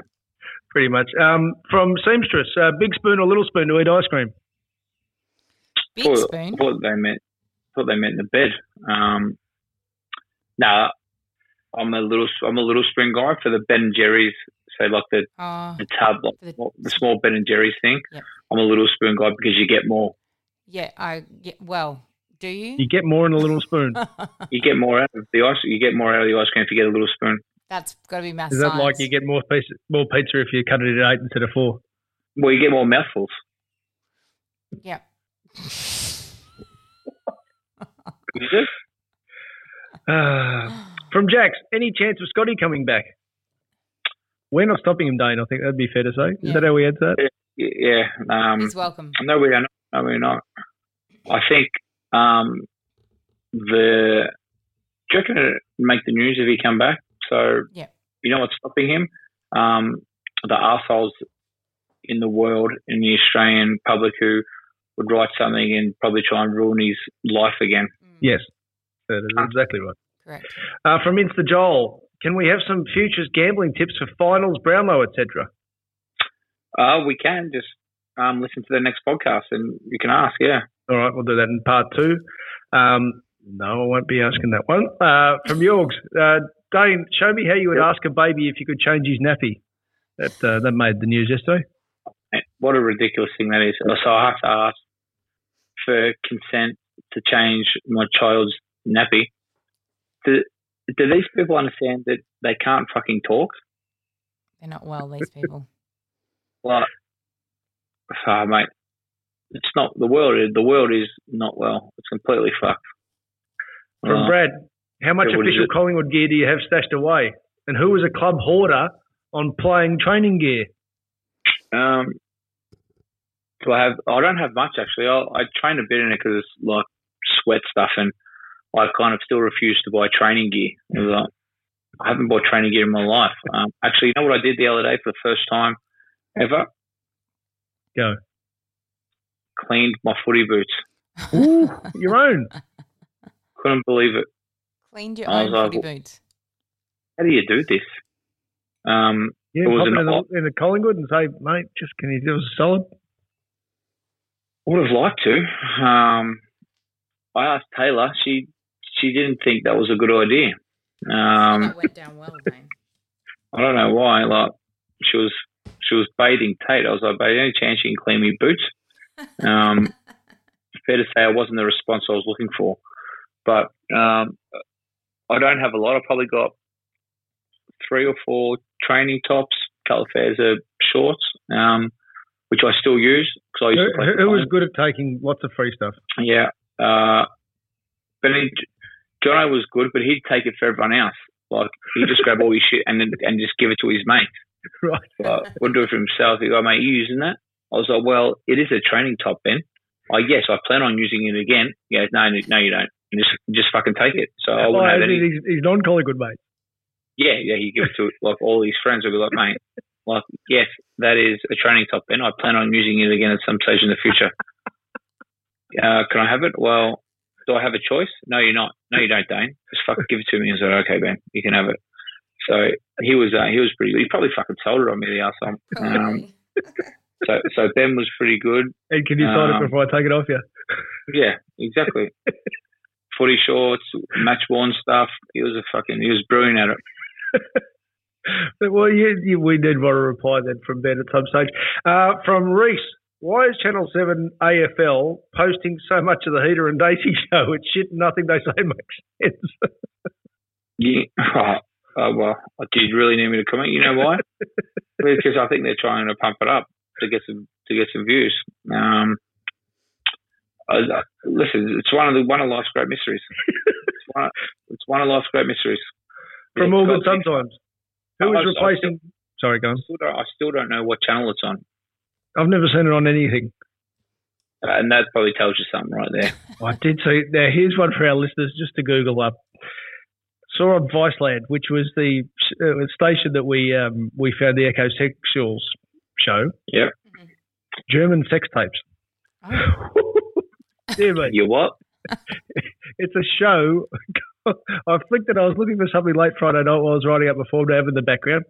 Pretty much. Um, from Seamstress, uh, big spoon or little spoon to eat ice cream? Big thought, spoon. thought they meant thought they meant the bed. Um, nah, I'm a little I'm a little spoon guy for the Ben and Jerry's. So like the, Oh, the tub, like the- the, the small Ben and Jerry's thing. Yep. I'm a little spoon guy because you get more. yeah. I yeah, well, do you? You get more in a little spoon. You get more out of the ice. You get more out of the ice cream if you get a little spoon. That's got to be massive. Is that science. like you get more pizza, more pizza if you cut it at eight instead of four? Well, you get more mouthfuls. Yeah. You do? Uh, from Jax, any chance of Scotty coming back? We're not stopping him, Dane. I think that'd be fair to say. Is that how we answer that? Y- Yeah. Um, He's welcome. No, we don't. No, we're not. I think um, the. Do you reckon make the news if he come back? So Yeah. you know what's stopping him? Um, the arseholes in the world, in the Australian public who would write something and probably try and ruin his life again. Mm, Yes, that is exactly right. Correct. Uh, from Insta Joel, can we have some futures gambling tips for finals, Brownlow, etc.? Uh, we can just um, listen to the next podcast and you can ask. Yeah. All right, we'll do that in part two. Um, no, I won't be asking that one. Uh, from Yorgs, uh, Dane, show me how you would ask a baby if you could change his nappy. That uh, that made the news yesterday. What a ridiculous thing that is. So I have to ask for consent to change my child's nappy. Do, do these people understand that they can't fucking talk? They're not well. These people. Like, ah, mate, it's not the world. is- The world is not well. It's completely fucked. From Uh, Brad, how much yeah, official? Collingwood gear do you have stashed away? And who was a club hoarder on playing training gear? Um, do I have? I don't have much actually. I, I train a bit in it because it's like sweat stuff, and I kind of still refuse to buy training gear. Like, I haven't bought training gear in my life. Um, actually, you know what I did the other day for the first time ever? Go. Cleaned my footy boots. Ooh, your own. Couldn't believe it. Cleaned your I own was like, footy boots. How do you do this? Um, Yeah, It was pop an into, op- the, Collingwood and say, mate, just can you do us a solid? Would have liked to. Um, I asked Taylor. She she didn't think that was a good idea. Um, went down well, Dane. I don't know why. Like she was she was bathing Tate. I was like, "Babe, any chance you can clean me boots?" Um, fair to say, I wasn't the response I was looking for. But um, I don't have a lot. I've probably got three or four training tops, couple of pairs of shorts, um, which I still use because I Who, used to play. who was good at taking lots of free stuff? Yeah. Uh, but he, Jono was good, but he'd take it for everyone else. Like he'd just grab all his shit and and just give it to his mate. Right. But wouldn't do it for himself. He go, mate, you using that? I was like, well, it is a training top, Ben. I yes, I plan on using it again. He goes, no, no, you don't. You just just fucking take it. So I Oh, wouldn't have any. he's, he's non-Collingwood, mate. Yeah, yeah, he gives it to like all his friends. Would be like, mate, like yes, that is a training top, Ben. I plan on using it again at some stage in the future. Uh, can I have it? Well, do I have a choice? No, you're not. No, you don't, Dane. Just fucking give it to me. I said, okay, Ben, you can have it. So he was uh, he was pretty good. He probably fucking sold it on me the arsehole. Um, so so Ben was pretty good. And can you sign Um, it before I take it off you? Yeah, exactly. Footy shorts, match worn stuff. He was a fucking he was brilliant at it. Well, you, you, we did want to reply then from Ben at some stage. Uh, from Reese, why is Channel 7 AFL posting so much of the Heater and Daisy show? It's shit, nothing they say makes sense. Yeah. Oh, well, do you really need me to comment? You know why? because I think they're trying to pump it up to get some to get some views. Um, uh, listen, it's one of the one of life's great mysteries. It's one of, it's one of life's great mysteries. from Yeah, God, sometimes. Who I- is I- replacing? Sorry, go on. I still, don't, I still don't know what channel it's on, I've never seen it on anything. uh, and that probably tells you something right there. I did see. Now, here's one for our listeners just to Google up. Saw on Viceland, which was the uh, station that we um, we found the Echo Sexuals show. Yep. German sex tapes. Dear me. You what? It's a show. I flicked it. I was looking for something late Friday night while I was writing up before to have in the background.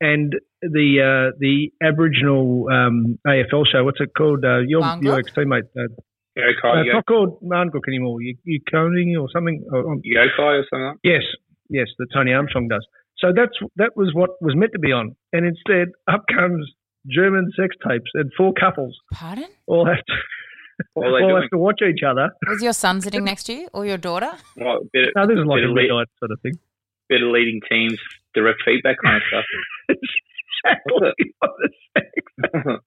And the uh, the Aboriginal um, AFL show, what's it called? Uh, your Marngrook? your ex teammate. Uh, Yokayi, no, it's not called Marngrook anymore. You you coding or something. Oh, oh, Yokayi or something. yes, yes, that Tony Armstrong does. So that's that was what was meant to be on, and instead up comes German sex tapes and four couples Pardon? all have to What are they all doing? have to watch each other. Was your son sitting next to you or your daughter? Well, a bit, No, this is like a of lead- sort of thing. bit of leading teams, direct feedback kind of stuff. exactly on the sex.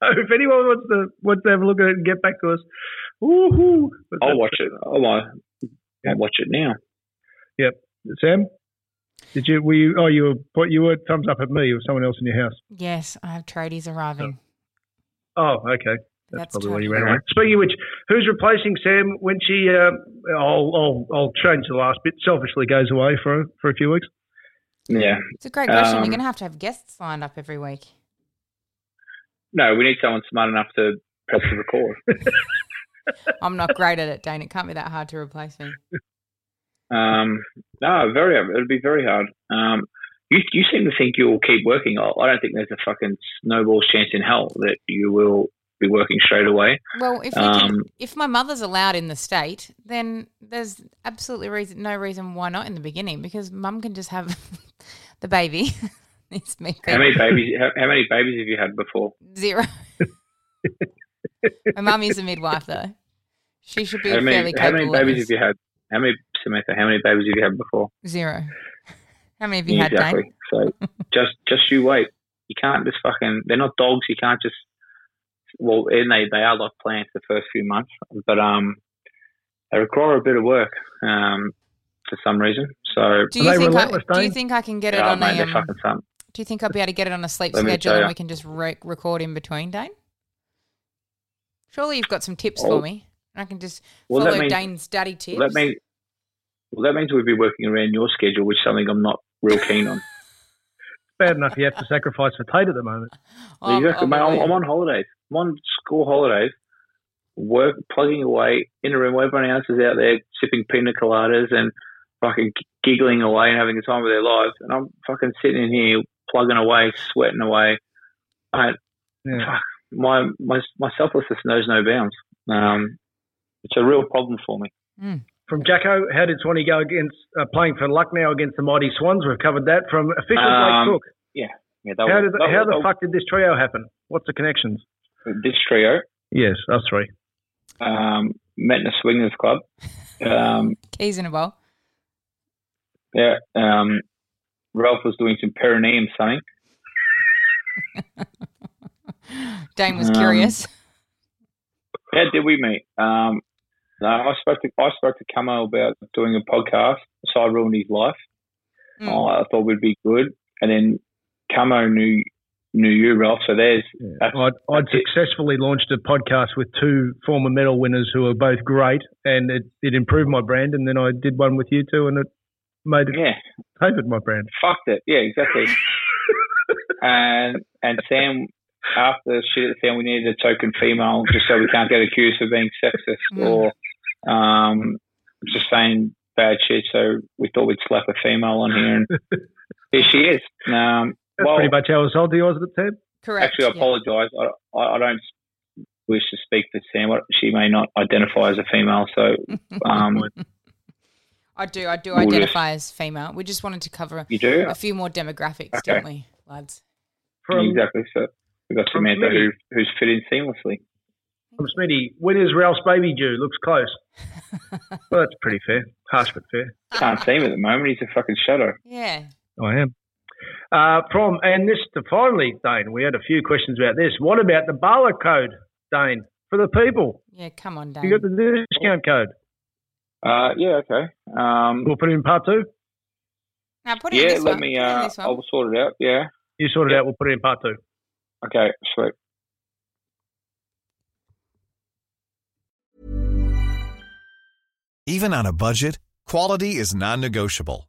So if anyone wants to wants to have a look at it and get back to us, woohoo! But I'll watch it. I'll, I'll watch it now. Yep, Sam, did you were you? Oh, you were what you were thumbs up at me or someone else in your house? Yes, I have tradies arriving. Oh, okay. That's, That's probably why you totally ran away. Speaking of which, who's replacing Sam when she? Uh, I'll, I'll I'll change the last bit. Selfishly goes away for for a few weeks. Yeah. It's a great question. Um, You're going to have to have guests lined up every week. No, we need someone smart enough to press the record. I'm not great at it, Dane. It can't be that hard to replace me. Um, no, very. It'll be very hard. Um, you you seem to think you'll keep working. I I don't think there's a fucking snowball's chance in hell that you will be working straight away. Well, if we can, Um, if my mother's allowed in the state, then there's absolutely reason, no reason why not in the beginning because mum can just have the baby. it's me. How many babies? How, how many babies have you had before? Zero. my mum is a midwife though. She should be How many? fairly How many babies have you had? How many, Samantha? How many babies have you had before? Zero. How many have you had, exactly. So just just you wait. You can't just fucking. They're not dogs. You can't just. Well, and they they are like plants the first few months, but um, they require a bit of work um for some reason. So Do you think I, do you think I can get it on mate, a um, fucking. Do you think I'll be able to get it on a sleep Let schedule and we can just re- record in between, Dane? Surely you've got some tips Oh. for me. I can just Well, follow means- Dane's daddy tips. Well, that means well, that means we'd be working around your schedule, which is something I'm not real keen on. Bad enough you have to sacrifice for Tate at the moment. Oh, exactly, mate. I'm. I'm on holidays. I'm on school holidays. Work, plugging away in a room where everyone else is out there sipping pina coladas and fucking giggling away and having the time of their lives, and I'm fucking sitting in here plugging away, sweating away. Mate, Yeah. fuck, my my my selflessness knows no bounds. Um, it's a real problem for me. From Jacko, how did Swanee go against uh, playing for Lucknow against the mighty Swans? We've covered that. From official Um, Blake Cook, Yeah, yeah. That how was, did that how was- the fuck did this trio happen? What's the connections? This trio Yes, us three. um, met in a swingers club. Um, Keys in a bowl. yeah, um, Ralph was doing some perineum something. Dane was Um, curious. How did we meet? Um, no, I spoke to I spoke to Camo about doing a podcast, so I ruined his life. Mm. Oh, I thought we'd be good, and then Camo knew knew you, Ralph. So there's that's, I'd, I'd that's it. successfully launched a podcast with two former medal winners who are both great, and it, it improved my brand. And then I did one with you two, and it made it yeah, tapered my brand. fucked it. Yeah, exactly. and and Sam, after shit at Sam, we needed a token female just so we can't get accused of being sexist Mm. or um, just saying bad shit. So we thought we'd slap a female on here, and here she is. Um, That's well, pretty much how it it's salty, wasn't it, Ted? Correct. actually, I yeah. apologise. I, I, I don't wish to speak for Sam. She may not identify as a female, so um, I do. I do We'll just- identify as female. We just wanted to cover you do a few more demographics, Okay. didn't we, lads? From, exactly. So we've got Samantha who, who's fit in seamlessly. from Smitty, when is Ralph's baby due? Looks close. well, that's pretty fair. Harsh but fair. Can't see him at the moment. He's a fucking shadow. Yeah. I am. Uh, from and this to finally, Dane, we had a few questions about this. What about the Bala code, Dane, for the people? Yeah. Come on, Dane. You got the discount code. Uh, yeah, okay. Um, We'll put it in part two. now put it in yeah, this let one. me. Put in Uh, this one. I'll sort it out. Yeah. You sort it Yeah. out. We'll put it in part two. Okay. Sweet. Even on a budget, quality is non-negotiable.